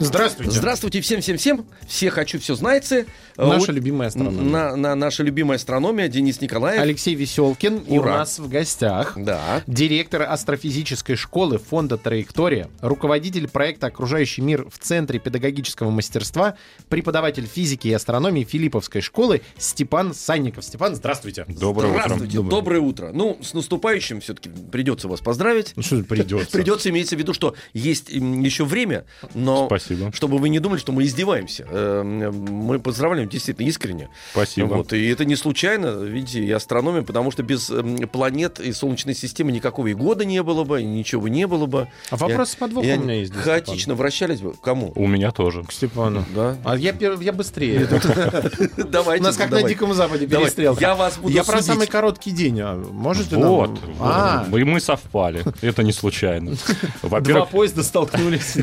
Здравствуйте. Здравствуйте всем-всем-всем. Все хочу, все знаете. Наша У- любимая астрономия. На, на- наша любимая астрономия Денис Николаев. Алексей Веселкин. И у Ура. нас в гостях Да. директор астрофизической школы фонда «Траектория», руководитель проекта «Окружающий мир» в Центре педагогического мастерства, преподаватель физики и астрономии Филипповской школы Степан Санников. Степан, здравствуйте. Доброе утро. Здравствуйте. Доброе утро. Ну, с наступающим все-таки придется вас поздравить. Ну что придется? Придется, имеется в виду, что есть еще время, но Спасибо. Чтобы вы не думали, что мы издеваемся. Э, Мы поздравляем действительно искренне. Спасибо. Вот, и это не случайно, видите, и астрономия, потому что без м, планет и Солнечной системы никакого и года не было бы, и ничего не было бы. А вопрос с подвохом у меня есть Хаотично вращались бы. Кому? У меня тоже. К Степану. Да? А я, я быстрее. Давайте. У нас как на. Диком Западе перестрелка. Я вас буду Я про самый короткий день. а Можете Вот. А, И мы совпали. Это не случайно. два поезда столкнулись.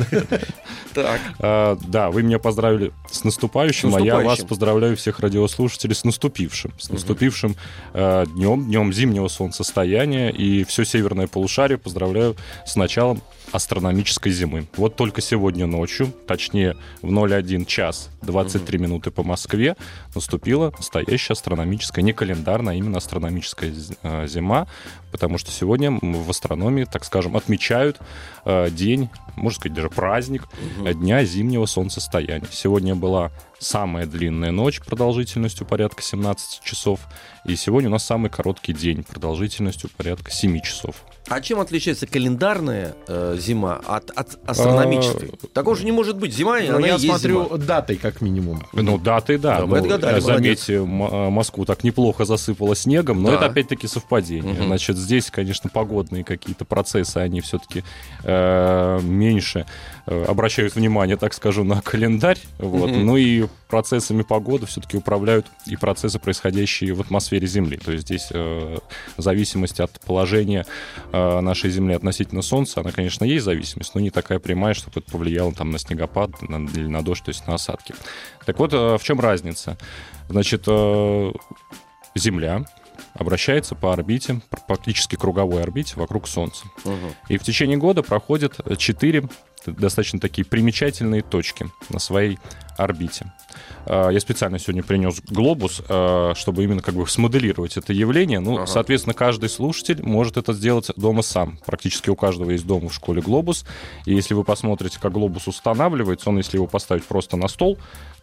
Так. э, да, вы меня поздравили с наступающим, а я вас наступающим. поздравляю всех радиослушателей с наступившим. С наступившим э, днем, днем зимнего солнцестояния. И все северное полушарие поздравляю с началом астрономической зимы. Вот только сегодня ночью, точнее в 01 час 23 минуты по Москве, наступила настоящая астрономическая, не календарная, а именно астрономическая э, зима, потому что сегодня в астрономии, так скажем, отмечают э, день, можно сказать, даже праздник э, Дня зимнего солнцестояния. Сегодня была самая длинная ночь продолжительностью порядка 17 часов, и сегодня у нас самый короткий день продолжительностью порядка 7 часов. А чем отличается календарная э, зима от, от астрономической? Такого же не может быть. Зима, Ну, она и Я есть смотрю зима. датой как минимум. Ну, даты, да. Да, Ну, отгадали, э, Заметьте, М- э, Москву так неплохо засыпало снегом, но Да. это опять-таки совпадение. Мгм. Значит, здесь, конечно, погодные какие-то процессы, они все-таки меньше э, обращают внимание, так скажу, на календарь. Вот. Мгм. Ну и процессами погоды все-таки управляют и процессы, происходящие в атмосфере Земли. То есть здесь э, зависимость от положения э, нашей Земли относительно Солнца, она, конечно, есть зависимость, но не такая прямая, чтобы это повлияло там, на снегопад на- или на дождь, то есть на осадки. Так вот, э, в чем разница? Значит, э, Земля обращается по орбите, пр- практически круговой орбите вокруг Солнца. Мгм. И в течение года проходят э, четыре достаточно такие примечательные точки на своей орбите. Э, Я специально сегодня принес глобус, э, чтобы именно как бы смоделировать это явление. Ну, Ага. соответственно, каждый слушатель может это сделать дома сам. Практически у каждого есть дома в школе глобус. И если вы посмотрите, как глобус устанавливается, он, если его поставить просто на стол,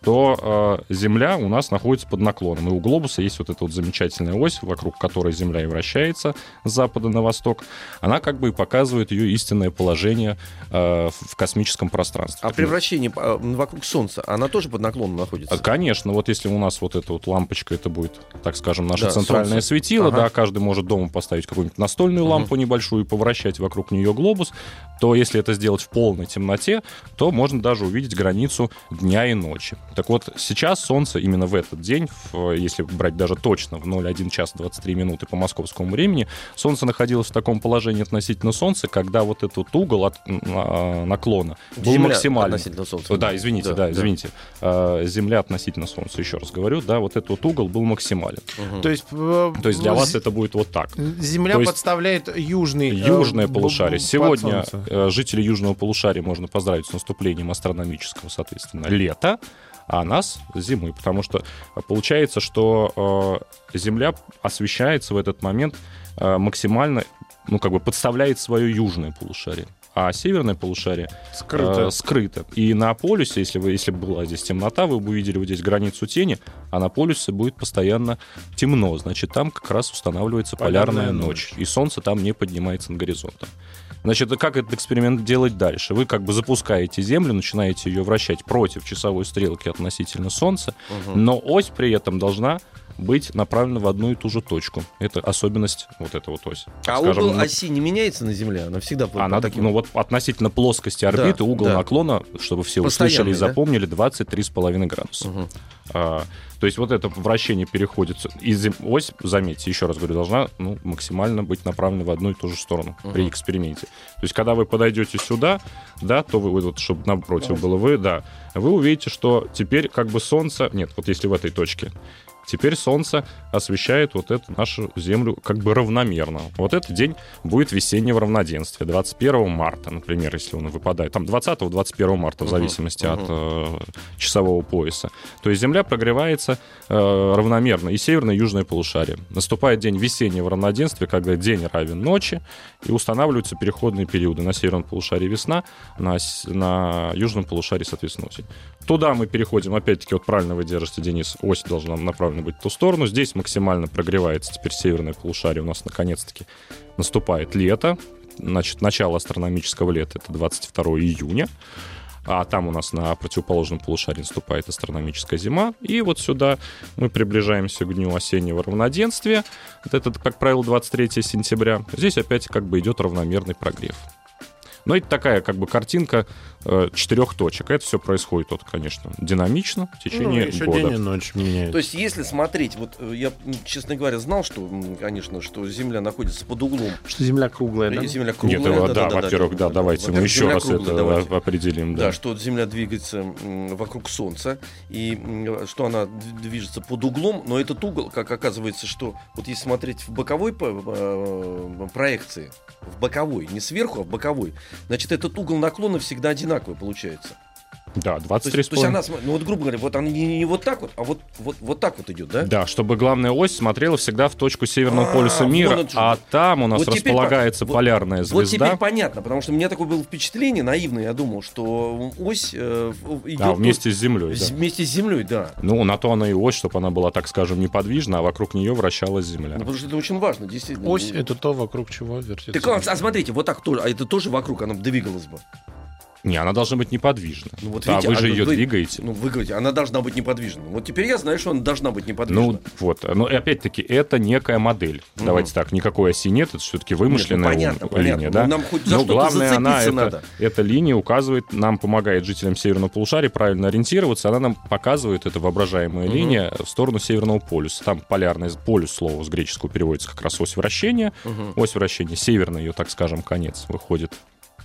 то э, Земля у нас находится под наклоном. И у глобуса есть вот эта вот замечательная ось, вокруг которой Земля и вращается с запада на восток. Она как бы и показывает ее истинное положение э, в космическом пространстве. А при вращении э, вокруг Солнца, она тоже под наклоном находится? А, Конечно, вот если у нас вот эта вот лампочка, это будет, так скажем, наше Да, центральное солнце. светило, Ага. да, каждый может дома поставить какую-нибудь настольную Мгм. лампу небольшую и повращать вокруг нее глобус, то если это сделать в полной темноте, то можно даже увидеть границу дня и ночи. Так вот, сейчас Солнце именно в этот день, в, если брать даже точно, в 01 час 23 минуты по московскому времени, Солнце находилось в таком положении относительно Солнца, когда вот этот угол от а, наклона был Земля максимальный. относительно Солнца. Да, извините, да, извините. А, Земля относительно Солнца, еще раз говорю, да, вот этот вот угол был максимален. Мгм. То есть, э, То есть для вас это будет вот так. Земля есть подставляет южный... э, Южное б- полушарие. Сегодня солнце. э, жители южного полушария можно поздравить с наступлением астрономического, соответственно, лета, а нас зимы, потому что получается, что э, Земля освещается в этот момент э, максимально, ну как бы подставляет свое южное полушарие. а северное полушарие Скрыто. э, скрыто. И на полюсе, если, вы, если бы была здесь темнота, вы бы увидели вот здесь границу тени, а на полюсе будет постоянно темно. Значит, там как раз устанавливается полярная, Полярная ночь. И солнце там не поднимается над горизонтом. Значит, а как этот эксперимент делать дальше? Вы как бы запускаете Землю, начинаете ее вращать против часовой стрелки относительно Солнца, но ось при этом должна быть направлена в одну и ту же точку. Это особенность вот эта вот ось. А Скажем, угол ну, оси не меняется на Земле? Она всегда по- она, таким... ну вот относительно плоскости орбиты Да, угол да. наклона, чтобы все услышали и да? запомнили, 23,5 градуса. Мгм. А, то есть вот это вращение переходит... И зем- ось, заметьте, еще раз говорю, должна ну, максимально быть направлена в одну и ту же сторону при Мгм. эксперименте. То есть когда вы подойдете сюда, да, то вы, вот, чтобы напротив было вы, да, вы увидите, что теперь как бы Солнце... Нет, вот если в этой точке, Теперь Солнце освещает вот эту нашу Землю как бы равномерно. Вот этот день будет весеннего равноденствия. 21 марта, например, если он выпадает. Там 20-21 марта, в зависимости от мгм. э, часового пояса. То есть Земля прогревается э, равномерно и северное, и южное полушарие. Наступает день весеннего равноденствия, когда день равен ночи, и устанавливаются переходные периоды. На северном полушарии весна, на, на южном полушарии, соответственно, осень. Туда мы переходим, опять-таки, вот правильно вы держите, Денис, ось должна направлена в ту сторону. Здесь максимально прогревается теперь северное полушарие. У нас, наконец-таки, наступает лето. Значит, начало астрономического лета — это 22 июня. А там у нас на противоположном полушарии наступает астрономическая зима. И вот сюда мы приближаемся к дню осеннего равноденствия. Это, как правило, 23 сентября. Здесь опять как бы идет равномерный прогрев. Но это такая как бы картинка э, четырех точек. Это все происходит, вот, конечно, динамично в течение Ну, еще года. день и ночь меняют. То есть, если смотреть, вот э, я, честно говоря, знал, что, конечно, что Земля находится под углом. Что Земля круглая, да? И Земля круглая. Нет, э, да, да-да-да, во-первых, да, давайте мы Во-первых, еще раз круглая, это давайте. э, определим. Да, Да. что Земля двигается вокруг Солнца, и что она движется под углом, но этот угол, как оказывается, что вот если смотреть в боковой э, проекции, в боковой, не сверху, а в боковой, значит, этот угол наклона всегда одинаковый получается. Да, То 23 есть, то есть она, ну вот грубо говоря, вот она не, не вот так вот, а вот, вот, вот так вот идет, да? Да, чтобы главная ось смотрела всегда в точку северного А, полюса мира, а там у нас Вот теперь располагается по- полярная Вот теперь звезда. понятно, потому что у меня такое было впечатление наивное, я думал, что ось э, идет Да, вместе с Землей. вот- да. вместе с Землей, да. Ну, на то она и ось, чтобы она была, так скажем, неподвижна, а вокруг нее вращалась Земля. Ну, потому что это очень важно, действительно. Ось — это то, вокруг чего вертится. Так, а, а смотрите, вот так тоже, а это тоже вокруг, она двигалась бы. Не, она должна быть неподвижна. Ну, вот да, видите, вы же а ее вы- двигаете. Ну, вы говорите, она должна быть неподвижна. Вот теперь я знаю, что она должна быть неподвижна. Ну, вот. Но и опять-таки, это некая модель. Мгм. Давайте так, никакой оси нет, это все-таки вымышленная Нет, ну, понятно, ум- понятно. линия, Ну, да? нам хоть за Но что-то главное, она, зацепиться это, надо. эта линия указывает, нам помогает жителям Северного полушария правильно ориентироваться, она нам показывает, эта воображаемая Мгм. линия, в сторону Северного полюса. Там полярный полюс, слово с греческого переводится как раз ось вращения. Мгм. Ось вращения, северный ее, так скажем, конец выходит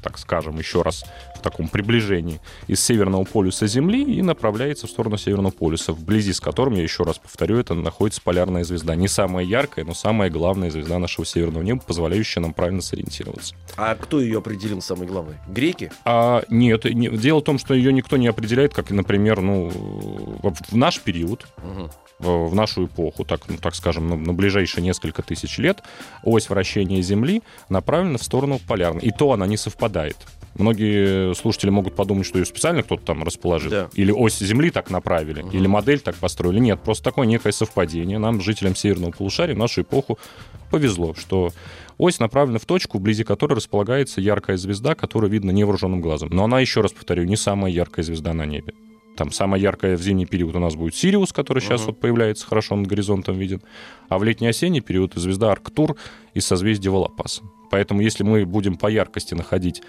так скажем, еще раз в таком приближении из северного полюса Земли и направляется в сторону Северного полюса, вблизи с которым, я еще раз повторю, это находится полярная звезда. Не самая яркая, но самая главная звезда нашего северного неба, позволяющая нам правильно сориентироваться. А кто ее определил самый главный? Греки? А, нет, не- дело в том, что ее никто не определяет, как, например, ну, в наш период, Мгм. В нашу эпоху, так, ну, так скажем, на, на ближайшие несколько тысяч лет, ось вращения Земли направлена в сторону полярной. И то она не совпадает. Многие слушатели могут подумать, что ее специально кто-то там расположил. Да. Или ось Земли так направили, Мгм. или модель так построили. Нет, просто такое некое совпадение. Нам, жителям Северного полушария, в нашу эпоху повезло, что ось направлена в точку, вблизи которой располагается яркая звезда, которую видно невооруженным глазом. Но она, еще раз повторю, не самая яркая звезда на небе. Там самая яркая в зимний период у нас будет Сириус, который сейчас Мгм. вот появляется хорошо над горизонтом виден. А в летний-осенний период звезда Арктур из созвездия Волопаса. Поэтому если мы будем по яркости находить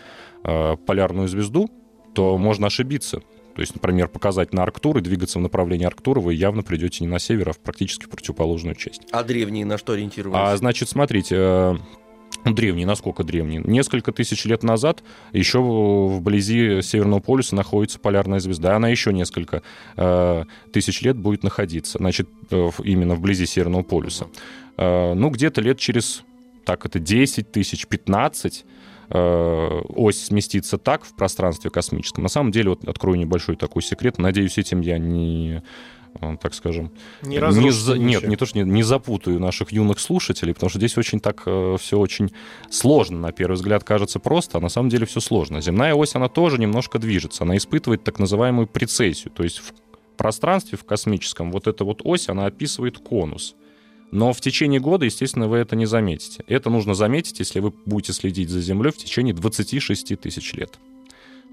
э, полярную звезду, то можно ошибиться. То есть, например, показать на Арктур и двигаться в направлении Арктура, вы явно придете не на север, а в практически противоположную часть. А древние на что ориентировались? А значит, смотрите, э, древний, насколько древний? Несколько тысяч лет назад еще вблизи Северного полюса находится полярная звезда. Она еще несколько э, тысяч лет будет находиться, значит, э, именно вблизи Северного полюса. Э, ну, где-то лет через, так это 10 тысяч, 15 э, ось сместится так в пространстве космическом. На самом деле, вот открою небольшой такой секрет. Надеюсь, этим я не, так скажем, Не не за- Нет, не то, что не, не запутаю наших юных слушателей, потому что здесь очень так все очень сложно. На первый взгляд кажется просто, а на самом деле все сложно. Земная ось, она тоже немножко движется. Она испытывает так называемую прецессию. То есть в пространстве, в космическом, вот эта вот ось, она описывает конус. Но в течение года, естественно, вы это не заметите. Это нужно заметить, если вы будете следить за Землей в течение 26 тысяч лет.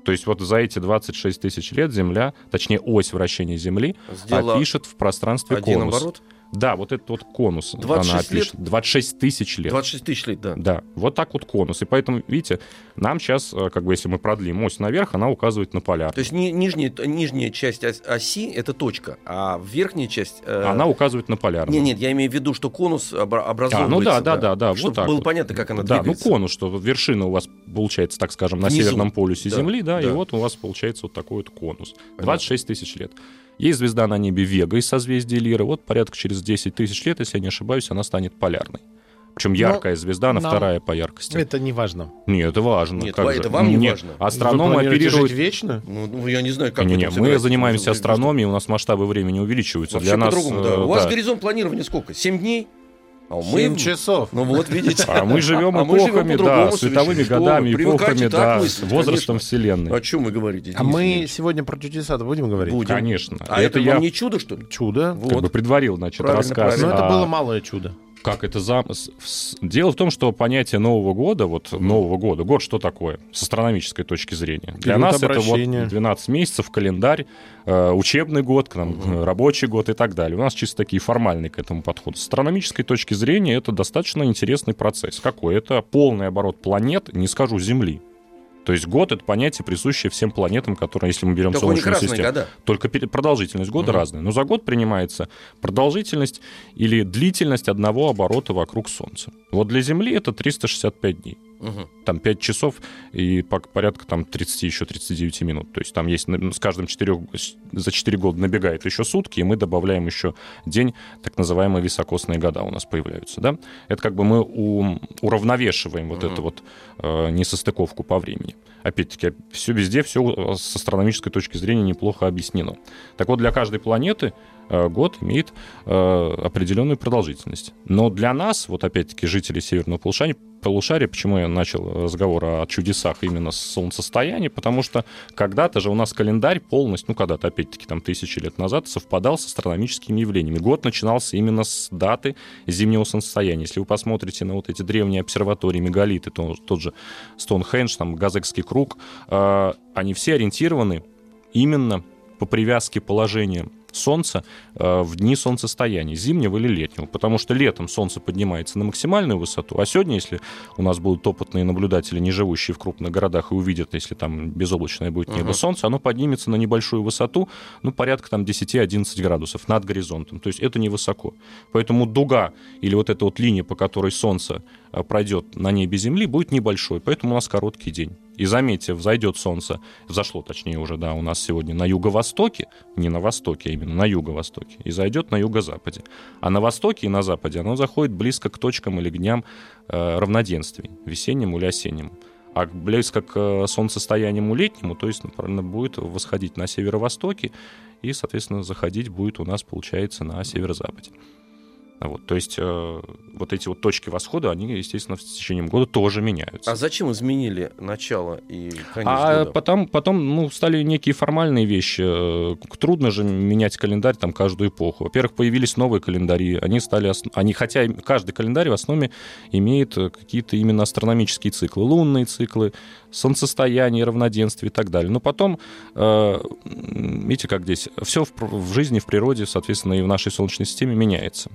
То есть вот за эти 26 тысяч лет Земля, точнее ось вращения Земли, Сделала опишет в пространстве один конус. оборот? Да, вот этот вот конус 26 она лет? пишет. 26 тысяч лет. 26 тысяч лет, да. Да, вот так вот конус. И поэтому, видите, нам сейчас, э, как бы, если мы продлим ось наверх, она указывает на поля. То есть ни- нижняя, нижняя часть ос- оси это точка, а верхняя часть... э, Она указывает на полярную. Нет, нет, я имею в виду, что конус обра- образовывается. А, ну да, да, да, да, вот Чтобы так было вот. понятно, как она Да, ну двигается. конус, что вершина у вас получается, так скажем, на Внизу. северном полюсе Да, Земли, да, и да. вот у вас получается вот такой вот конус. 26 тысяч лет. Есть звезда на небе Вега из созвездия Лиры. Вот порядка через 10 тысяч лет, если я не ошибаюсь, она станет полярной. Причем яркая звезда, она нам- вторая по яркости. Это не важно. Нет, это важно. Нет, как ва- же. это вам не Нет, важно. Астрономы оперируют... жить вечно? Ну, ну, я не знаю, как Не-не, там мы занимаемся Ну, астрономией, у нас масштабы времени увеличиваются. Вообще Для нас, по-другому, да. э, У вас да. горизонт планирования сколько? 7 дней? А мы... Семь часов. Ну вот, видите. А мы живем А мы живем эпохами, да, световыми. Что годами, вы, эпохами, да, мыслить, возрастом конечно. Вселенной. О чем мы говорите? А Денис мы Евгеньевич? сегодня про чудеса будем говорить? Будем. Конечно. А это, я вам не чудо, что ли? Чудо. Вот. как бы предварил, значит, Правильно, рассказ. правильно. Но это А было малое чудо. Как это за... Дело в том, что понятие Нового года, вот Нового года, год что такое с астрономической точки зрения? Для Период нас это обращения. вот 12 месяцев, календарь, э, учебный год, там, э, рабочий год и так далее. У нас чисто такие формальные к этому подходы. С астрономической точки зрения это достаточно интересный процесс. Какой? Это полный оборот планет, не скажу Земли. То есть год — это понятие, присущее всем планетам, которые, если мы берем Только Солнечную систему. года. Только продолжительность года Мгм. разная. Но за год принимается продолжительность или длительность одного оборота вокруг Солнца. Вот для Земли это 365 дней. Мгм. Там 5 часов и по- порядка там 30, еще 39 минут. То есть там есть с каждым 4, за 4 года набегает еще сутки, и мы добавляем еще день, так называемые високосные года у нас появляются. Да? Это как бы мы у- уравновешиваем вот Мгм. эту вот э, несостыковку по времени. Опять-таки, все везде, все с астрономической точки зрения неплохо объяснено. Так вот, для каждой планеты э, год имеет э, определенную продолжительность. Но для нас, вот опять-таки, жителей Северного полушария, полушария, почему я начал разговор о чудесах именно с солнцестояния, потому что когда-то же у нас календарь полностью, ну когда-то, опять-таки, там тысячи лет назад, совпадал с астрономическими явлениями. Год начинался именно с даты зимнего солнцестояния. Если вы посмотрите на вот эти древние обсерватории, мегалиты, то, тот же Стоунхендж, там, Газекский круг, э, они все ориентированы именно по привязке положения Солнца э, в дни солнцестояния, зимнего или летнего. Потому что летом Солнце поднимается на максимальную высоту, а сегодня, если у нас будут опытные наблюдатели, не живущие в крупных городах, и увидят, если там безоблачное будет небо Ага. Солнца, оно поднимется на небольшую высоту, ну, порядка там 10-11 градусов над горизонтом. То есть это невысоко. Поэтому дуга или вот эта вот линия, по которой Солнце э, пройдет на небе Земли, будет небольшой. Поэтому у нас короткий день. И заметьте, взойдет солнце, взошло точнее уже, да, у нас сегодня на юго-востоке, не на востоке, а именно на юго-востоке, и зайдет на юго-западе. А на востоке и на западе оно заходит близко к точкам или к дням э, равноденствий, весеннему или осеннему. А близко к э, солнцестояниему летнему, то есть, наверное, будет восходить на северо-востоке, и, соответственно, заходить будет у нас, получается, на северо-западе. Вот, то есть э, вот эти вот точки восхода, они, естественно, в течение года тоже меняются. А зачем изменили начало и конец А года? потом, потом ну, стали некие формальные вещи. Э, Трудно же менять календарь там каждую эпоху. Во-первых, появились новые календари. Они стали, ос- они, хотя каждый календарь в основе имеет э, какие-то именно астрономические циклы, лунные циклы, солнцестояние, равноденствие и так далее. Но потом, э, видите, как здесь, все в, в жизни, в природе, соответственно, и в нашей Солнечной системе меняется.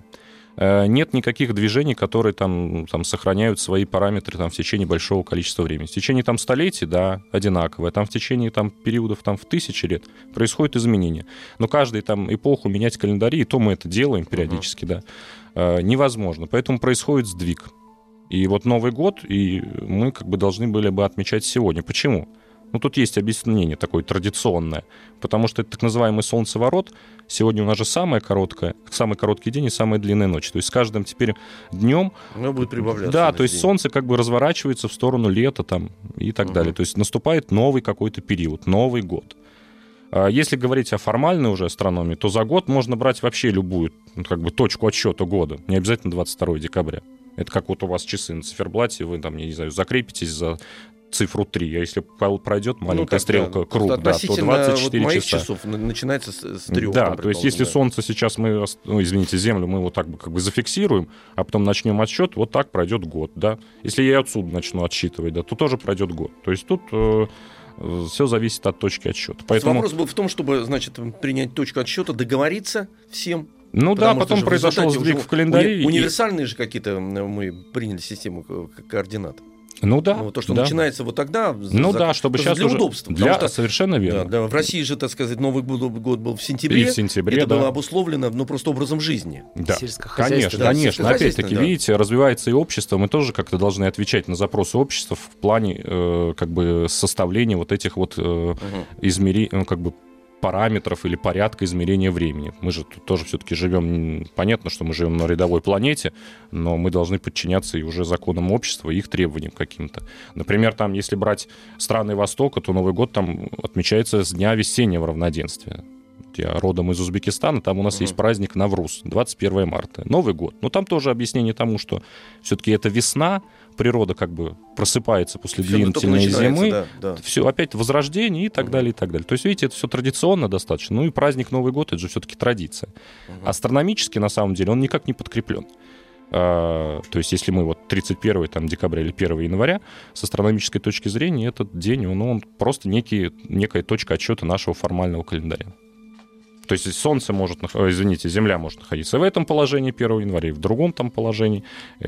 Э, Нет никаких движений, которые там, там сохраняют свои параметры там, в течение большого количества времени. В течение там, столетий, да, одинаковое. Там в течение там, периодов там, в тысячи лет происходят изменения. Но каждую там, эпоху менять календари, и то мы это делаем периодически, да, э, невозможно. Поэтому происходит сдвиг. И вот Новый год, и мы как бы должны были бы отмечать сегодня. Почему? Ну, тут есть объяснение такое традиционное. Потому что это так называемый солнцеворот. Сегодня у нас же самая короткая, самый короткий день и самая длинная ночь. То есть с каждым теперь днем Оно будет прибавляться. да, то есть день. солнце как бы разворачивается в сторону лета там и так Мгм. далее. То есть наступает новый какой-то период, Новый год. А Если говорить о формальной уже астрономии, то за год можно брать вообще любую ну, как бы точку отсчета года, не обязательно 22 декабря. Это как вот у вас часы на циферблате, вы там, я не знаю, закрепитесь за цифру 3, а если пройдет маленькая Ну, стрелка, да, круг, да, то относительно 24 вот моих часа. часов на- начинается с, с трех. Да, то есть если солнце сейчас мы, ну, извините, Землю мы вот так бы как бы зафиксируем, а потом начнем отсчет, вот так пройдет год, да. Если я отсюда начну отсчитывать, да, то тоже пройдет год. То есть тут все зависит от точки отсчета. Поэтому Вопрос был в том, чтобы, значит, принять точку отсчета, договориться всем Ну да, Потому потом произошел сдвиг в календаре. уни- и- Универсальные же какие-то м, мы приняли систему ко- координат. Ну да. Ну, то, что да. начинается вот тогда. за- Ну за- да, чтобы сейчас для уже... удобства. Для... что- Совершенно верно. Да, да, в России же, так сказать, Новый год, год был в сентябре. И в сентябре, Это да. было обусловлено, ну, просто образом жизни. Да. Конечно, да, конечно. Опять-таки, да. видите, развивается и общество. Мы тоже как-то должны отвечать на запросы общества в плане э, как бы составления вот этих вот э, измери... ну, как бы параметров или порядка измерения времени. Мы же тут тоже все-таки живем, понятно, что мы живем на рядовой планете, но мы должны подчиняться и уже законам общества, и их требованиям каким-то. Например, там, если брать страны Востока, то Новый год там отмечается с дня весеннего равноденствия. Я родом из Узбекистана, там у нас есть праздник Навруз, 21 марта, Новый год. Но там тоже объяснение тому, что все-таки это весна, природа как бы просыпается после Всё, ну, длительной зимы, да, да. все опять возрождение и так далее, и так далее. То есть, видите, это все традиционно достаточно. Ну и праздник Новый год, это же все-таки традиция. Астрономически, на самом деле, он никак не подкреплен. А, то есть, если мы вот 31 там, декабря или 1 января, с астрономической точки зрения, этот день, он, он просто некий, некая точка отсчета нашего формального календаря. То есть Солнце может, извините, Земля может находиться в этом положении 1 января, и в другом там положении. Э,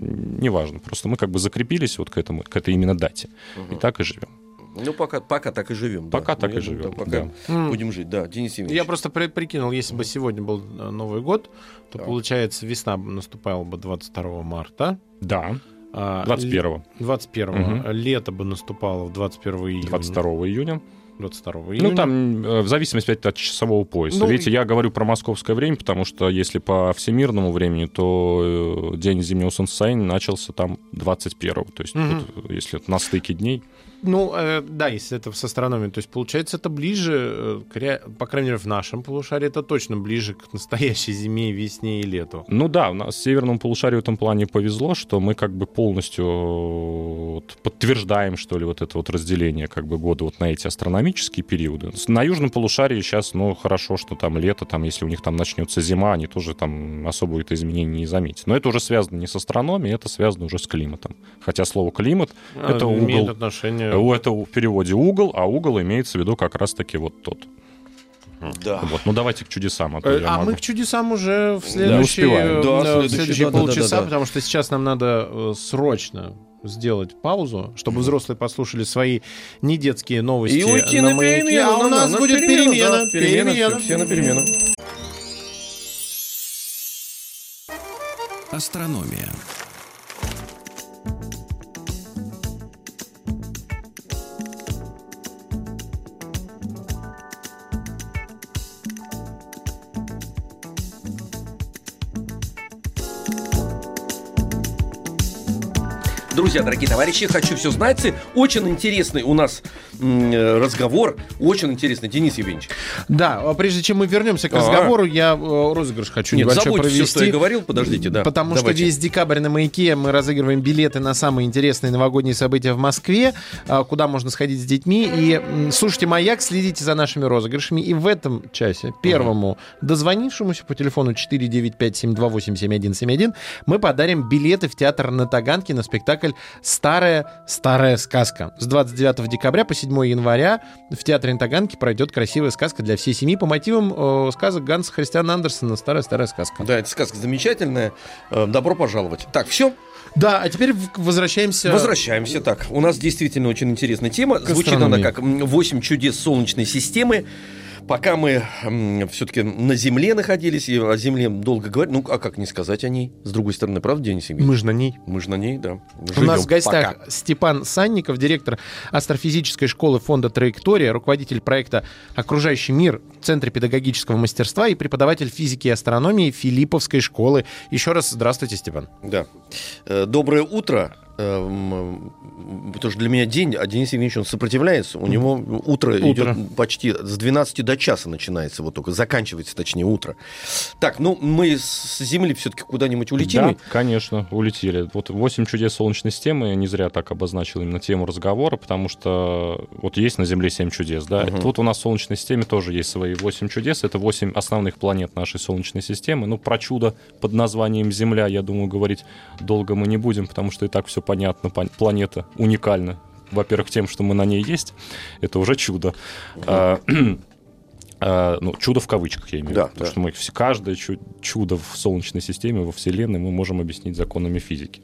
неважно. Просто мы как бы закрепились вот к этому, к этой именно дате. И так и живем. Ну, пока, пока так и живем. да. Пока так и Ну, живем, да, Пока да. Будем жить, да, Денис Евгеньевич. Я просто при- прикинул, если бы сегодня был э, Новый год, то Так. получается весна наступала бы 22 марта. Да, а 21 21 Мгм. Лето бы наступало в 21 июня. 22 июня. 22 июня. Ну, там э, в зависимости опять от часового пояса. Ну, Видите, я говорю про московское время, потому что если по всемирному времени, то э, день зимнего солнцестояния начался там 21 То есть, Мгм. вот, если это на стыке дней. Ну, э, да, если это с астрономией. То есть, получается, это ближе, э, по крайней мере, в нашем полушарии, это точно ближе к настоящей зиме, весне и лету. Ну да, у нас северному полушарию в этом плане повезло, что мы как бы полностью э, вот подтверждаем, что ли, вот это вот разделение как бы года вот на эти астрономические периоды. На южном полушарии сейчас, ну, хорошо, что там лето, там, если у них там начнется зима, они тоже там особо это изменение не заметят. Но это уже связано не с астрономией, это связано уже с климатом. Хотя слово климат это А, имеет угол, отношение... это в переводе угол, а угол имеется в виду как раз-таки вот тот. Да. Вот. Ну давайте к чудесам, а то Э, я А могу. мы к чудесам уже в следующие, успеваем. Да, э, в следующие, следующие да, да, да, полчаса, да. потому что сейчас нам надо э, срочно сделать паузу, чтобы взрослые послушали свои недетские новости И уйти на на маяке, перемену. а у нас да, будет перемена, перемена. да, перемена, перемена. все на перемену. Астрономия. Друзья, дорогие товарищи, хочу все знать. Очень интересный у нас э, разговор. Очень интересный, Денис Евгеньевич. Да, а прежде чем мы вернемся к разговору, я э, розыгрыш хочу Нет, небольшой забудьте провести. все, что я говорил. Подождите, да. Потому Давайте. что весь декабрь на маяке мы разыгрываем билеты на самые интересные новогодние события в Москве, а, куда можно сходить с детьми. И слушайте маяк, следите за нашими розыгрышами. И в этом часе первому дозвонившемуся по телефону 495-728-7171 мы подарим билеты в театр на Таганке на спектакль «Старая старая сказка». С 29 декабря по 7 января в театре на Таганке пройдет красивая сказка для всей семьи по мотивам э, сказок Ганса Христиана Андерсона «Старая старая сказка». Да, эта сказка замечательная. Э, Добро пожаловать. Так, все, Да, а теперь возвращаемся. возвращаемся. Так, у нас действительно очень интересная тема. Звучит она как м, «Восемь чудес Солнечной системы». Пока мы все-таки на Земле находились, и о Земле долго говорили, ну, а как не сказать о ней? С другой стороны, правда, Денис Евгеньевич? Мы же на ней. Мы же на ней, да. У нас живем в гостях пока. Степан Санников, директор астрофизической школы фонда «Траектория», руководитель проекта «Окружающий мир» в Центре педагогического мастерства и преподаватель физики и астрономии Филипповской школы. Еще раз здравствуйте, Степан. Да. Э, Доброе утро. Э, Потому что для меня день, а Денис Евгеньевич, он сопротивляется. У него утро, Утро. идет почти с 12 до часа начинается, вот только заканчивается, точнее, утро. Так, ну, мы с Земли все-таки куда-нибудь улетим. Да, конечно, улетели. Вот 8 чудес Солнечной системы, я не зря так обозначил именно тему разговора, потому что вот есть на Земле 7 чудес, да. Мгм. Тут у нас в Солнечной системе тоже есть свои 8 чудес. Это 8 основных планет нашей Солнечной системы. Ну, про чудо под названием Земля, я думаю, говорить долго мы не будем, потому что и так все понятно. Пон- Планета уникальна. Во-первых, тем, что мы на ней есть, это уже чудо. А, Э, ну, чудо в кавычках, я имею в виду. Да, потому да. что мы все, каждое чу- чудо в Солнечной системе, во Вселенной мы можем объяснить законами физики.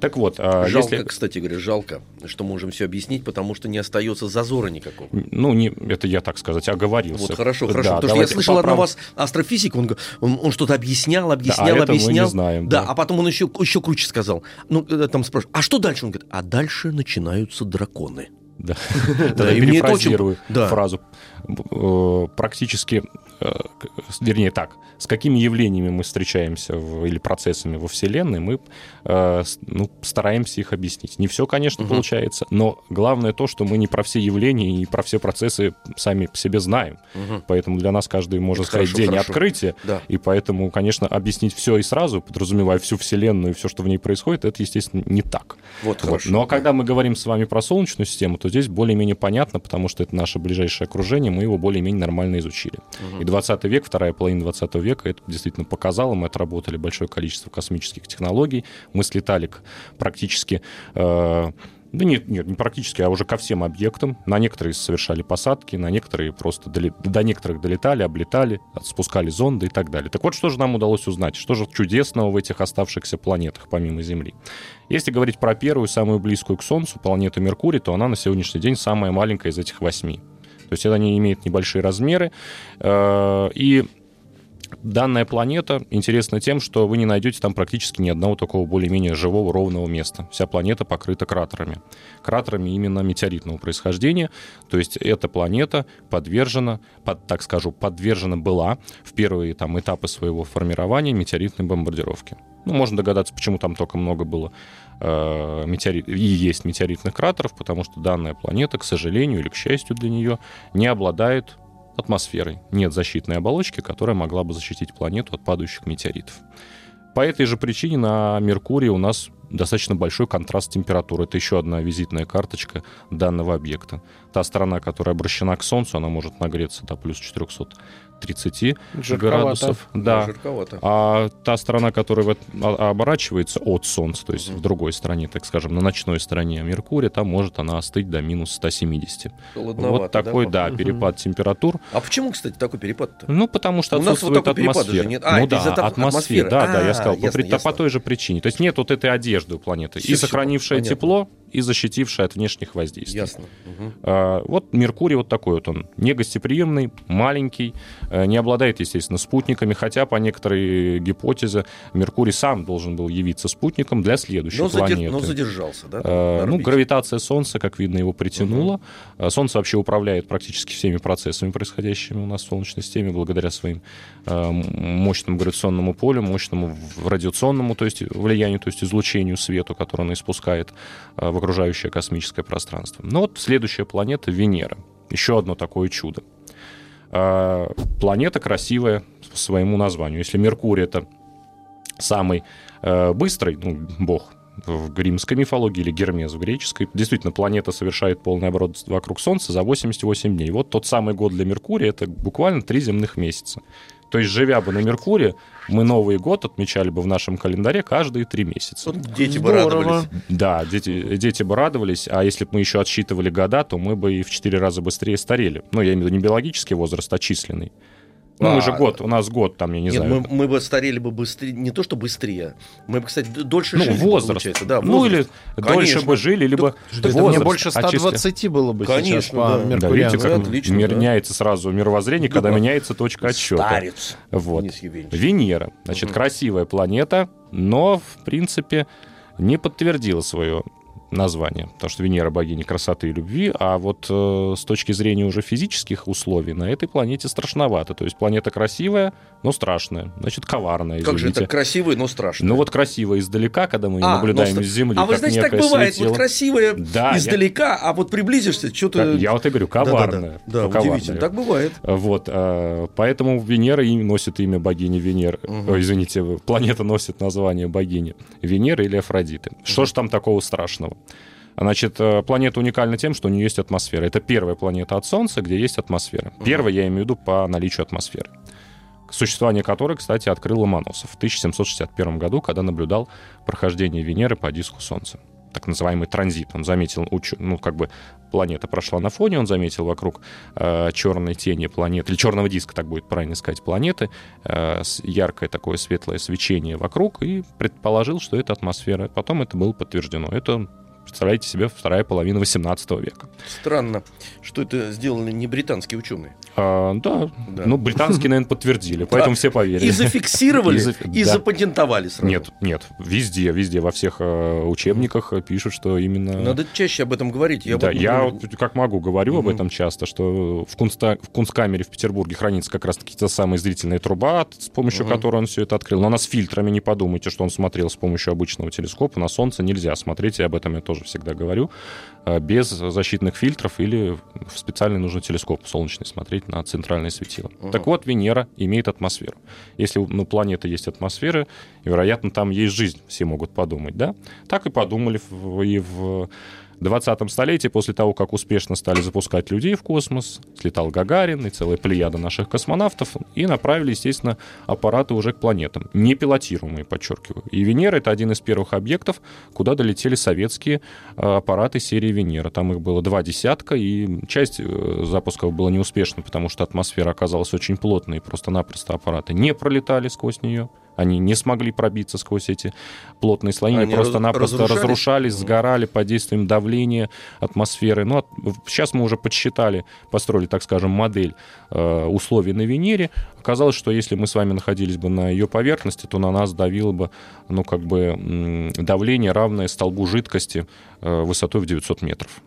Так вот, а Жалко, если... кстати говоря, жалко, что можем все объяснить, потому что не остается зазора никакого. Ну, не, это я, так сказать, оговорился. Вот хорошо, Да, хорошо. Потому что я слышал одного поправ- вас астрофизика, он, он, он что-то объяснял, объяснял, а это мы объяснял. не знаем, да, да. а потом он еще, еще круче сказал. Ну, когда там спрашивают, а что дальше? Он говорит, а дальше начинаются драконы. Да. Да, Тогда перефразирую фразу. Э, Практически, э, вернее так, с какими явлениями мы встречаемся или процессами во Вселенной, мы э, ну, стараемся их объяснить. Не все, конечно, получается, но главное то, что мы не про все явления и про все процессы сами по себе знаем. Поэтому для нас каждый, можно Это сказать, хорошо, день хорошо. открытия. Да. И поэтому, конечно, объяснить все и сразу, подразумевая всю Вселенную и все, что в ней происходит, это, естественно, не так. Вот Вот. хорошо. Но когда мы говорим с вами про Солнечную систему, то здесь более-менее понятно, потому что это наше ближайшее окружение, мы его более-менее нормально изучили. Мгм. И 20 век, вторая половина 20 века, это действительно показало, мы отработали большое количество космических технологий, мы слетали к практически... э, да нет, нет, не практически, а уже ко всем объектам. На некоторые совершали посадки, на некоторые просто доли- до некоторых долетали, облетали, спускали зонды и так далее. Так вот, что же нам удалось узнать? Что же чудесного в этих оставшихся планетах, помимо Земли? Если говорить про первую, самую близкую к Солнцу, планету Меркурий, то она на сегодняшний день самая маленькая из этих восьми. То есть это они имеют небольшие размеры. Э, И данная планета интересна тем, что вы не найдете там практически ни одного такого более-менее живого ровного места. Вся планета покрыта кратерами. Кратерами именно метеоритного происхождения. То есть эта планета подвержена, под, так скажу, подвержена была в первые там, этапы своего формирования метеоритной бомбардировке. Ну, можно догадаться, почему там только много было э, метеорит, и есть метеоритных кратеров, потому что данная планета, к сожалению или к счастью для нее, не обладает атмосферой. Нет защитной оболочки, которая могла бы защитить планету от падающих метеоритов. По этой же причине на Меркурии у нас достаточно большой контраст температуры. Это еще одна визитная карточка данного объекта. Та сторона, которая обращена к Солнцу, она может нагреться до плюс 430 Жарковато. градусов. Да. Жарковато. А та сторона, которая эт- а- оборачивается от Солнца, то есть Мгм. в другой стороне, так скажем, на ночной стороне Меркурия, там может она остыть до минус 170. Холодновато, вот такой, да, Мгм. перепад температур. А почему, кстати, такой перепад-то? Ну, потому что У вот отсутствует перепада атмосфера. нет. А, ну да, атмосфера. атмосферы. Да, да, А, я сказал, по, ясно, при- ясно. по той же причине. То есть нет вот этой одежды у планеты, Всё, и сохранившее понятно. И защитившее от внешних воздействий. Ясно. А, Вот Меркурий вот такой вот он, негостеприимный, маленький, э, не обладает, естественно, спутниками, хотя по некоторой гипотезе Меркурий сам должен был явиться спутником для следующей Но, планеты. но задержался, да? на Ну, гравитация Солнца, как видно, его притянула. Э, Солнце вообще управляет практически всеми процессами, происходящими у нас в Солнечной системе, благодаря своим мощному гравитационному полю, мощному радиационному, то есть влиянию, то есть излучению свету, которое оно испускает э, в окружающее космическое пространство. Но вот следующая планета Венера. Еще одно такое чудо. Э, Планета красивая по своему названию. Если Меркурий это самый э, быстрый, ну, бог в римской мифологии или Гермес в греческой. Действительно, планета совершает полный оборот вокруг Солнца за 88 дней. Вот тот самый год для Меркурия — это буквально три земных месяца. То есть, живя бы на Меркурии, мы Новый год отмечали бы в нашем календаре каждые три месяца. Вот дети бы Здорово. радовались. Да, дети, дети бы радовались, а если бы мы еще отсчитывали года, то мы бы и в четыре раза быстрее старели. Ну, я имею в виду не биологический возраст, а численный. Ну, мы А, же год, у нас год там, я не Нет, знаю. мы, мы бы старели бы быстрее, не то что быстрее, мы бы, кстати, дольше Ну, жили, бы, возраст. получается. Да, ну, возраст. или дольше Конечно. бы жили, либо Это возраст мне больше отчисля- 120 было бы сейчас Конечно, по да. Да, Меркуриану. видите, как Ну, отлично, мир- да. меняется сразу мировоззрение, когда Да. меняется точка отсчета. Старец. Вот. Венера. Значит, Мгм. красивая планета, но, в принципе, не подтвердила свое название, потому что Венера богиня красоты и любви, а вот э, с точки зрения уже физических условий на этой планете страшновато. То есть планета красивая, но страшная, значит, коварная, Как же это красивый, но страшно. Ну вот красиво издалека, когда мы ее А, наблюдаем но из Земли, А вы знаете, так бывает, светило. вот красивое Да, я- издалека, а вот приблизишься, что-то... Я вот и говорю, коварная. Да, да, да, коварная. удивительно. Так бывает. Вот, э, поэтому Венера и носит имя богини Венеры. Мгм. Ой, извините, планета носит название богини Венеры или Афродиты. Что ж там такого страшного? Значит, э, планета уникальна тем, что у нее есть атмосфера. Это первая планета от Солнца, где есть атмосфера. Первая, я имею в виду, по наличию атмосферы. Существование которой, кстати, открыл Ломоносов в 1761 году, когда наблюдал прохождение Венеры по диску Солнца. так называемый транзит. Он заметил, ну, как бы планета прошла на фоне, он заметил вокруг э, черной тени планеты, или черного диска, так будет правильно сказать, планеты, э, яркое такое светлое свечение вокруг, и предположил, что это атмосфера. Потом это было подтверждено. Это представляете себе, вторая половина 18 века. Странно, что это сделали не британские ученые. А, да. да, ну, британские, наверное, подтвердили, поэтому все поверили. И зафиксировали, и запатентовали сразу. Нет, нет, везде, везде, во всех э, учебниках пишут, что именно... Надо чаще об этом говорить. Да, я как могу говорю об этом часто, что в Кунсткамере в Петербурге хранится как раз-таки та самая зрительная труба, с помощью которой он все это открыл. Но она с фильтрами, не подумайте, что он смотрел с помощью обычного телескопа. На Солнце нельзя смотреть, и об этом я тоже всегда говорю. Э, без защитных фильтров или в специальный нужный телескоп солнечный смотреть на центральное светило. Угу. Так вот, Венера имеет атмосферу. Если ну, планета есть атмосфера, вероятно, там есть жизнь, все могут подумать, да? Так и подумали и в 20 столетии, после того, как успешно стали запускать людей в космос, слетал Гагарин и целая плеяда наших космонавтов, и направили, естественно, аппараты уже к планетам. Не пилотируемые, подчеркиваю. И Венера — это один из первых объектов, куда долетели советские э, аппараты серии Венера. Там их было два десятка, и часть э, запусков была неуспешна, потому что атмосфера оказалась очень плотной, и просто-напросто аппараты не пролетали сквозь нее. Они не смогли пробиться сквозь эти плотные слои, они просто-напросто разрушались? разрушались, сгорали под действием давления атмосферы. Ну, от, сейчас мы уже подсчитали, построили, так скажем, модель э, условий на Венере. Оказалось, что если мы с вами находились бы на ее поверхности, то на нас давило бы, ну, как бы давление, равное столбу жидкости э, высотой в 900 метров.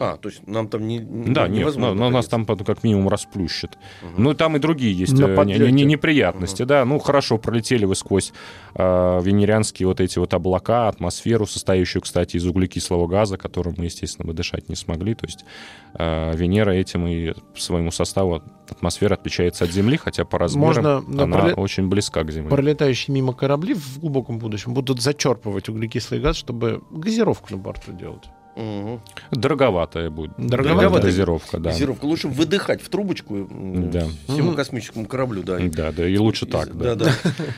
А, то есть нам там не Да, нет, но, но нас там как минимум расплющит. Угу. Ну, там и другие есть э, не, не, неприятности, угу. да. Ну, хорошо, пролетели вы сквозь э, венерианские вот эти вот облака, атмосферу, состоящую, кстати, из углекислого газа, которым мы, естественно, бы дышать не смогли. То есть э, Венера этим и своему составу атмосфера отличается от Земли, хотя по размерам Можно, она пролет... очень близка к Земле. Пролетающие мимо корабли в глубоком будущем будут зачерпывать углекислый газ, чтобы газировку на борту делать. Угу. Дороговатая будет. Дороговатая дозировка, да. Дозировка. Лучше выдыхать в трубочку да. всему угу. космическому кораблю, да. Да, да, и лучше так, да. да, да.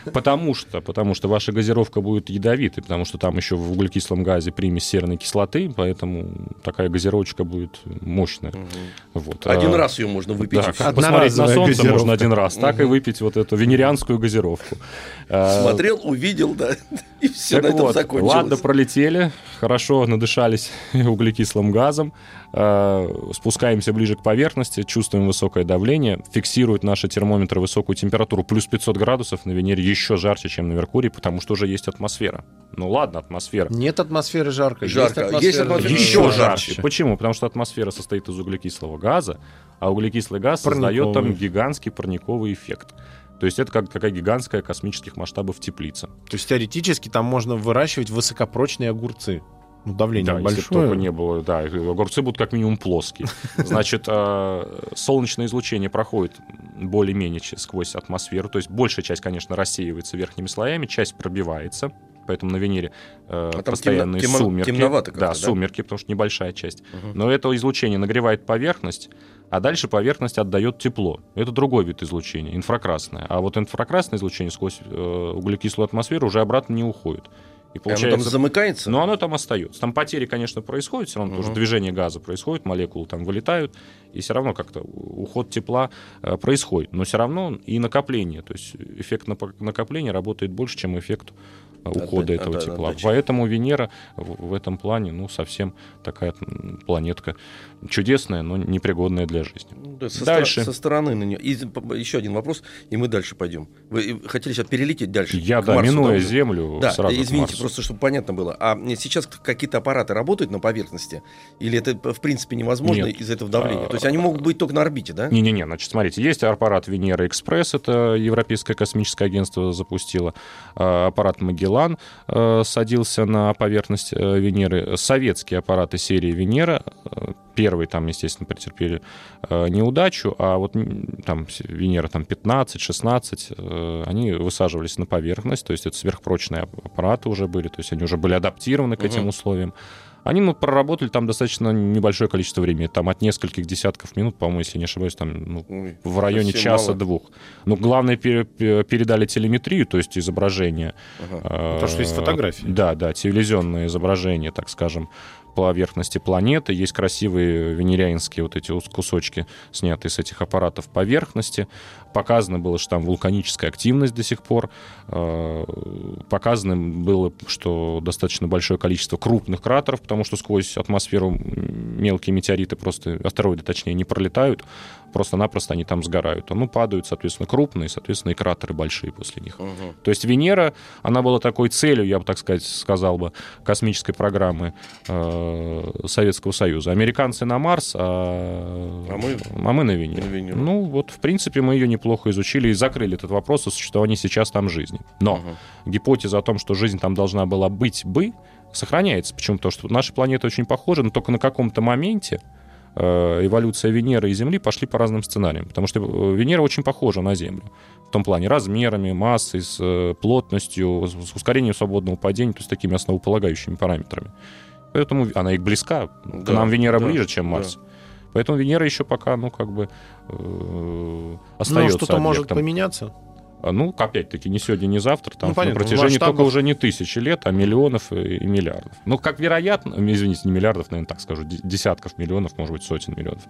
Потому что, потому что ваша газировка будет ядовитой, потому что там еще в углекислом газе примесь серной кислоты, поэтому такая газировочка будет мощная. Угу. Вот. Один а, раз ее можно выпить. Да, посмотреть на солнце газировка. можно один раз, так угу. и выпить вот эту венерианскую газировку. А, Смотрел, увидел, да, и все так на этом вот, закончилось. Ладно, пролетели, хорошо надышались углекислым газом, э, спускаемся ближе к поверхности, чувствуем высокое давление, фиксирует наши термометры высокую температуру, плюс 500 градусов, на Венере еще жарче, чем на Меркурии, потому что уже есть атмосфера. Ну ладно, атмосфера. Нет атмосферы жарко. Жарко. Есть атмосфера, есть атмосфера еще жарче. жарче. Почему? Потому что атмосфера состоит из углекислого газа, а углекислый газ парниковый. создает там гигантский парниковый эффект. То есть это как какая гигантская космических масштабов теплица. То есть теоретически там можно выращивать высокопрочные огурцы. Ну, давление да, большое. Если бы только не было, да, огурцы будут как минимум плоские. Значит, э, солнечное излучение проходит более-менее сквозь атмосферу, то есть большая часть, конечно, рассеивается верхними слоями, часть пробивается, поэтому на Венере э, а постоянные темно, сумерки. Темновато да, да, сумерки, потому что небольшая часть. Угу. Но это излучение нагревает поверхность, а дальше поверхность отдает тепло. Это другой вид излучения, инфракрасное. А вот инфракрасное излучение сквозь э, углекислую атмосферу уже обратно не уходит. И получается, и оно там замыкается? Но оно там остается. Там потери, конечно, происходят, все равно uh-huh. тоже движение газа происходит, молекулы там вылетают, и все равно как-то уход тепла э, происходит. Но все равно и накопление, то есть эффект накопления работает больше, чем эффект ухода этого от, тепла. От, Поэтому Венера в, в этом плане, ну, совсем такая планетка чудесная, но непригодная для жизни. Ну, да, со дальше. Стор- со стороны на нее. И еще один вопрос, и мы дальше пойдем. Вы хотели сейчас перелететь дальше? Я, да, Марсу, минуя да, Землю, да, сразу извините, просто чтобы понятно было. А сейчас какие-то аппараты работают на поверхности? Или это, в принципе, невозможно из этого давления? То есть они могут быть только на орбите, да? Не-не-не, значит, смотрите, есть аппарат Венера Экспресс, это Европейское космическое агентство запустило, а, аппарат Магеллан э, садился на поверхность э, Венеры, советские аппараты серии Венера, э, первый там, естественно, претерпели э, неудачу, а вот там Венера там 15-16, э, они высаживались на поверхность, то есть это сверхпрочные аппараты уже были, то есть они уже были адаптированы к этим условиям. Они ну, проработали там достаточно небольшое количество времени. Там от нескольких десятков минут, по-моему, если не ошибаюсь, там ну, Ой, в районе часа-двух. Ну, главное, пере- пере- передали телеметрию, то есть изображение. Ага. э, То, что есть фотографии. Да, да, телевизионное изображение, так скажем, поверхности планеты. Есть красивые венерианские вот эти ус- кусочки, снятые с этих аппаратов поверхности. Показано было, что там вулканическая активность до сих пор. Э, Показано было, что достаточно большое количество крупных кратеров, потому что сквозь атмосферу мелкие метеориты, просто астероиды, точнее, не пролетают, просто-напросто они там сгорают. Ну, падают, соответственно, крупные, соответственно, и кратеры большие после них. Мгм. То есть Венера, она была такой целью, я бы так сказать, сказал бы, космической программы э, Советского Союза. Американцы на Марс, а, А мы- а мы на Венеру. На Венеру. Ну, вот, в принципе, мы ее неплохо изучили и закрыли этот вопрос о существовании сейчас там жизни. Но Ага. гипотеза о том, что жизнь там должна была быть бы, сохраняется. Почему? Потому что наши планеты очень похожи, но только на каком-то моменте эволюция Венеры и Земли пошли по разным сценариям. Потому что э, Венера очень похожа на Землю. В том плане размерами, массой, с э, плотностью, с ускорением свободного падения, то есть такими основополагающими параметрами. Поэтому она и близка. К Да, нам Венера да, ближе, чем да. Марс. Поэтому Венера еще пока, ну, как бы э, Но остается что-то может поменяться. А, Ну, опять-таки, не сегодня, не завтра. Там Ну, понятно, на протяжении масштабов- только уже не тысячи лет, а миллионов и, и миллиардов. Ну, как вероятно, извините, не миллиардов, наверное, так скажу, де- десятков миллионов, может быть, сотен миллионов.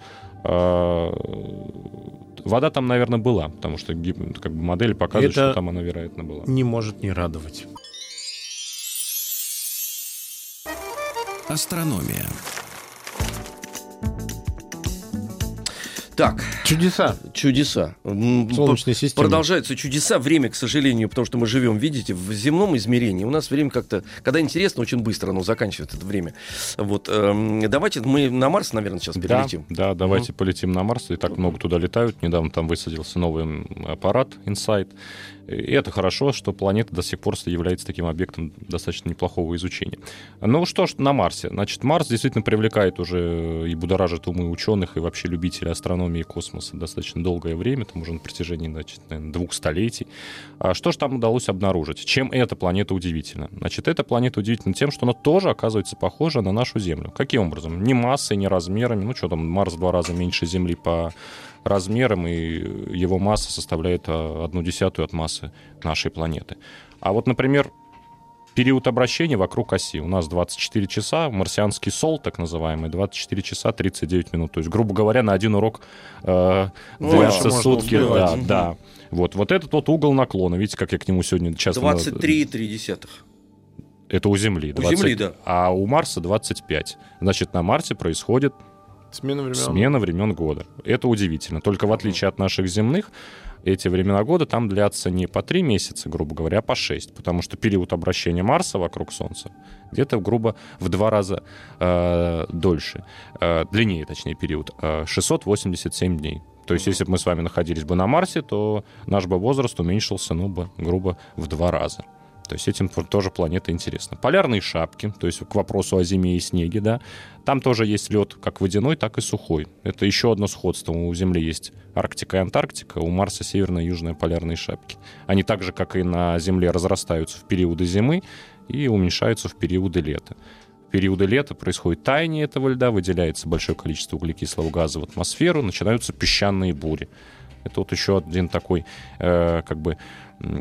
А, вода там, наверное, была, потому что гип- как бы модели показывают, Это- что там она, вероятно, была. Не может не радовать. Астрономия. Так, Чудеса чудеса. Солнечной п- системы. Продолжаются чудеса. Время, к сожалению, потому что мы живем, видите, в земном измерении. У нас время как-то, когда интересно, очень быстро оно заканчивает это время. Вот, эм, давайте мы на Марс, наверное, сейчас Да, перелетим. да, давайте полетим на Марс. И так много туда летают. Недавно там высадился новый аппарат Insight. И это хорошо, что планета до сих пор является таким объектом достаточно неплохого изучения. Ну что ж, на Марсе. Значит, Марс действительно привлекает уже и будоражит умы ученых и вообще любителей астрономии и космоса достаточно долгое время, там уже на протяжении, значит, наверное, двух столетий. А что же там удалось обнаружить? Чем эта планета удивительна? Значит, эта планета удивительна тем, что она тоже оказывается похожа на нашу Землю. Каким образом? Ни массой, ни размерами. Ну что там, Марс в два раза меньше Земли по размерам, и его масса составляет а, одну десятую от массы нашей планеты. А вот, например, период обращения вокруг оси. У нас 24 часа, марсианский сол, так называемый, 24 часа 39 минут. То есть, грубо говоря, на один урок э, Ну, длятся сутки. Да, да. Вот, вот этот вот угол наклона, видите, как я к нему сегодня часто... 23,3. Это у Земли. У Земли, да. А у Марса 25. Значит, на Марсе происходит Смена времен. Смена времен года. Это удивительно. Только в отличие от наших земных, эти времена года там длятся не по три месяца, грубо говоря, а по шесть. Потому что период обращения Марса вокруг Солнца где-то, грубо, в два раза э, дольше. Э, длиннее, точнее, период. Э, 687 дней. То есть, если бы мы с вами находились бы на Марсе, то наш бы возраст уменьшился, ну, бы, грубо, в два раза. То есть этим тоже планета интересна. Полярные шапки, то есть к вопросу о зиме и снеге, да, там тоже есть лед как водяной, так и сухой. Это еще одно сходство. У Земли есть Арктика и Антарктика, у Марса северная и южная полярные шапки. Они так же, как и на Земле, разрастаются в периоды зимы и уменьшаются в периоды лета. В периоды лета происходит таяние этого льда, выделяется большое количество углекислого газа в атмосферу, начинаются песчаные бури. Это вот еще один такой, э, как бы,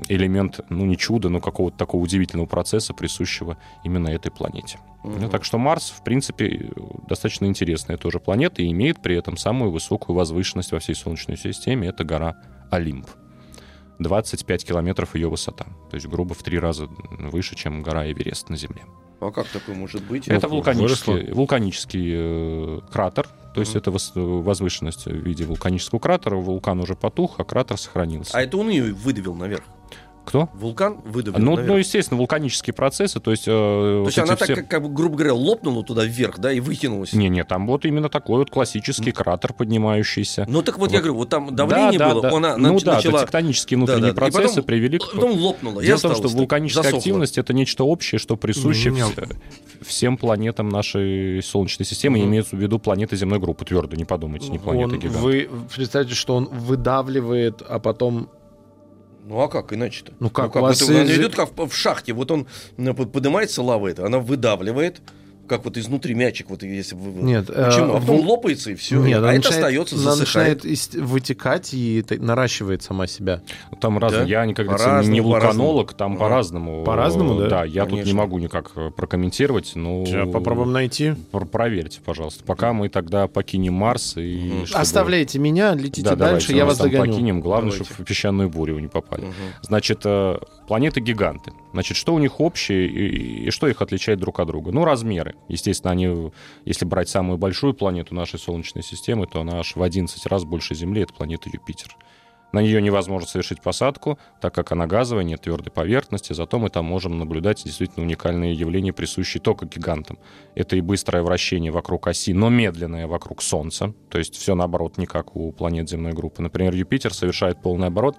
элемент, ну, не чуда, но какого-то такого удивительного процесса, присущего именно этой планете. Ну, так что Марс, в принципе, достаточно интересная тоже планета и имеет при этом самую высокую возвышенность во всей Солнечной системе. Это гора Олимп. 25 километров ее высота. То есть, грубо, в три раза выше, чем гора Эверест на Земле. А как такое может быть? Это вулканический, вулканический э, кратер, то есть это возвышенность в виде вулканического кратера. Вулкан уже потух, а кратер сохранился. А это он ее выдавил наверх. Кто? Вулкан выдавил Ну, ну, естественно, вулканические процессы, то есть... э, То вот есть она так, все- как, как бы, грубо говоря, лопнула туда вверх, да, и вытянулась. Не-не, там вот именно такой вот классический кратер поднимающийся. Ну так вот, я Вот. говорю, вот там давление да, было, да, да. она ну начала... да, тектонические внутренние Да, да, процессы потом- привели к... Потом лопнула. Дело в том, что так, вулканическая засохла. активность это нечто общее, что присуще Не-не. вс- всем планетам нашей Солнечной системы, Мгм. имеется в виду планеты земной группы, твердо, не подумайте, не планеты Он- гигант. вы представьте, что он выдавливает, а потом... Ну а как иначе-то? Ну как, у ну, вас это, она идет как в, в шахте, вот он ну, под- поднимается лава эта, она выдавливает, как вот изнутри мячик, вот если вы... Нет, э, Почему? А потом в- лопается и все. Нет, а она это начинает- остается, она засыхает. начинает вытекать и наращивает сама себя. Там разные. Да? Я никогда По-разному, не вулканолог, там Ага. по-разному. По-разному, да? Да, я тут не Конечно. могу никак э, прокомментировать, но... Сейчас попробуем найти. Пр- Проверьте, пожалуйста. Пока мы тогда покинем Марс и... Чтобы- Оставляйте меня, летите Да, дальше, давайте, я вас догоню. покинем. Главное, Давайте. чтобы в песчаную бурю не попали. Мгм. Значит, э, планеты-гиганты. Значит, что у них общее и, и что их отличает друг от друга? Ну, размеры. Естественно, они, если брать самую большую планету нашей Солнечной системы, то она аж в 11 раз больше Земли, это планета Юпитер. На нее невозможно совершить посадку, так как она газовая, нет твердой поверхности, зато мы там можем наблюдать действительно уникальные явления, присущие только гигантам. Это и быстрое вращение вокруг оси, но медленное вокруг Солнца. То есть все наоборот, не как у планет земной группы. Например, Юпитер совершает полный оборот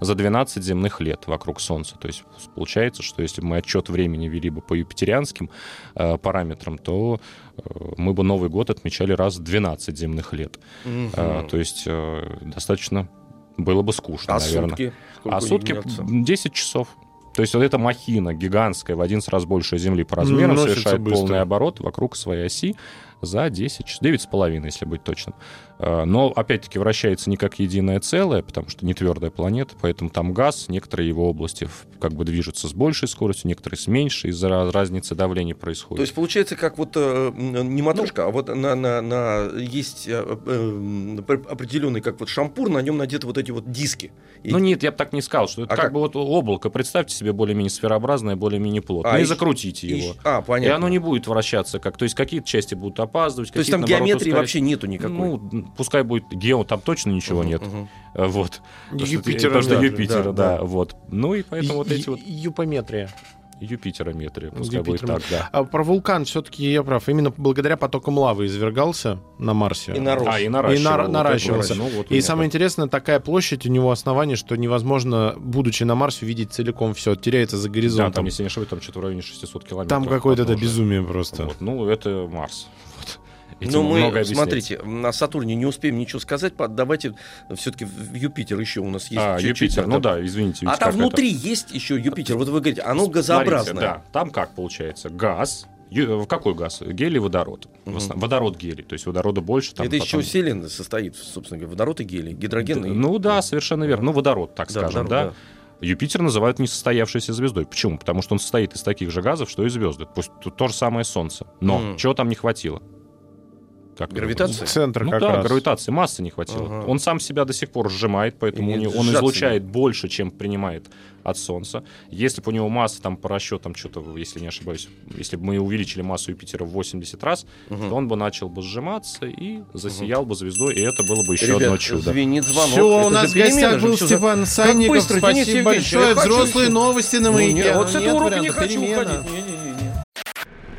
за 12 земных лет вокруг Солнца. То есть получается, что если бы мы отчет времени вели бы по юпитерианским э, параметрам, то э, мы бы Новый год отмечали раз в 12 земных лет. Мгм. Э, то есть э, достаточно было бы скучно, А наверное. сутки? Сколько А сутки днётся? 10 часов. То есть вот эта махина гигантская, в 11 раз больше Земли по размерам, Носится совершает быстро. полный оборот вокруг своей оси за 10 часов. 9,5, если быть точным. Э, Но, опять-таки, вращается не как единое целое, потому что не твердая планета, поэтому там газ, некоторые его области как бы движутся с большей скоростью, некоторые с меньшей, из-за раз- разницы давления происходит. То есть получается, как вот э, не матрешка, а вот на, на, на есть э, пр- определенный как вот шампур, на нем надеты вот эти вот диски. И- Ну нет, я бы так не сказал, что это А как, как? бы вот облако. Представьте себе более-менее сферообразное, более-менее плотное. А, и, и- закрутите и- его. а, И понятно. оно не будет вращаться как. То есть какие-то части будут опаздывать, То есть там наоборот, геометрии ускорять. вообще нету никакой. Ну, пускай будет гео, там точно ничего Мгм, нет. Э, Вот. Потому что- Юпитера Потому что. Юпитера, Да, да, вот. Ну и поэтому вот эти вот Юпометрия. Юпитерометрия, пускай будет Юпитером- так, да. А про вулкан все-таки я прав. Именно благодаря потокам лавы извергался на Марсе. И народ. А, и наращивал. И вот наращивался. Ну, вот И меня самое так. интересное, такая площадь у него основания, что невозможно, будучи на Марсе, увидеть целиком все. Теряется за Да, горизонтом. там, если не ошибаюсь, там что-то в районе 600 километров. Там какое-то это безумие просто. Вот. Ну, это Марс. Вот. Этим Ну, мы, много объяснять. смотрите, на Сатурне не успеем ничего сказать, давайте все-таки в Юпитер еще у нас есть. А, чуть-чуть, Юпитер, ну да, извините. А там внутри есть еще Юпитер. Вот вы говорите, оно это? газообразное. Смотрите, да, там как получается? Газ. Ю- Какой газ? Гелий, водород. Основном- Водород, гелий. То есть водорода больше. Там Это потом- селен состоит, собственно говоря, водород и гелий, гидрогенный. Ну да, совершенно верно. Ну, водород, так Да, скажем, водород, да. Юпитер называют несостоявшейся звездой. Почему? Потому что он состоит из таких же газов, что и звезды. Пусть тут то же самое Солнце. Но Мгм. чего там не хватило? Как Гравитация? Центр Ну как да, раз. гравитации, массы не хватило. Ага. Он сам себя до сих пор сжимает, поэтому у не него- он излучает больше, чем принимает от Солнца. Если бы у него масса там по расчетам что-то, если не ошибаюсь, если бы мы увеличили массу Юпитера в 80 раз, Мгм. то он бы начал бы сжиматься и засиял бы звездой, и это было бы еще Ребят, одно чудо. звенит звонок. Все, Это у нас в гостях был за- Степан Санников. быстро, Денис Спасибо Евгеньевич, большое. Взрослые новости на Ну, маяке. не, вот с Нет этого урока не хочу уходить.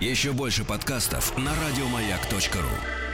Еще больше подкастов на радиомаяк.ру.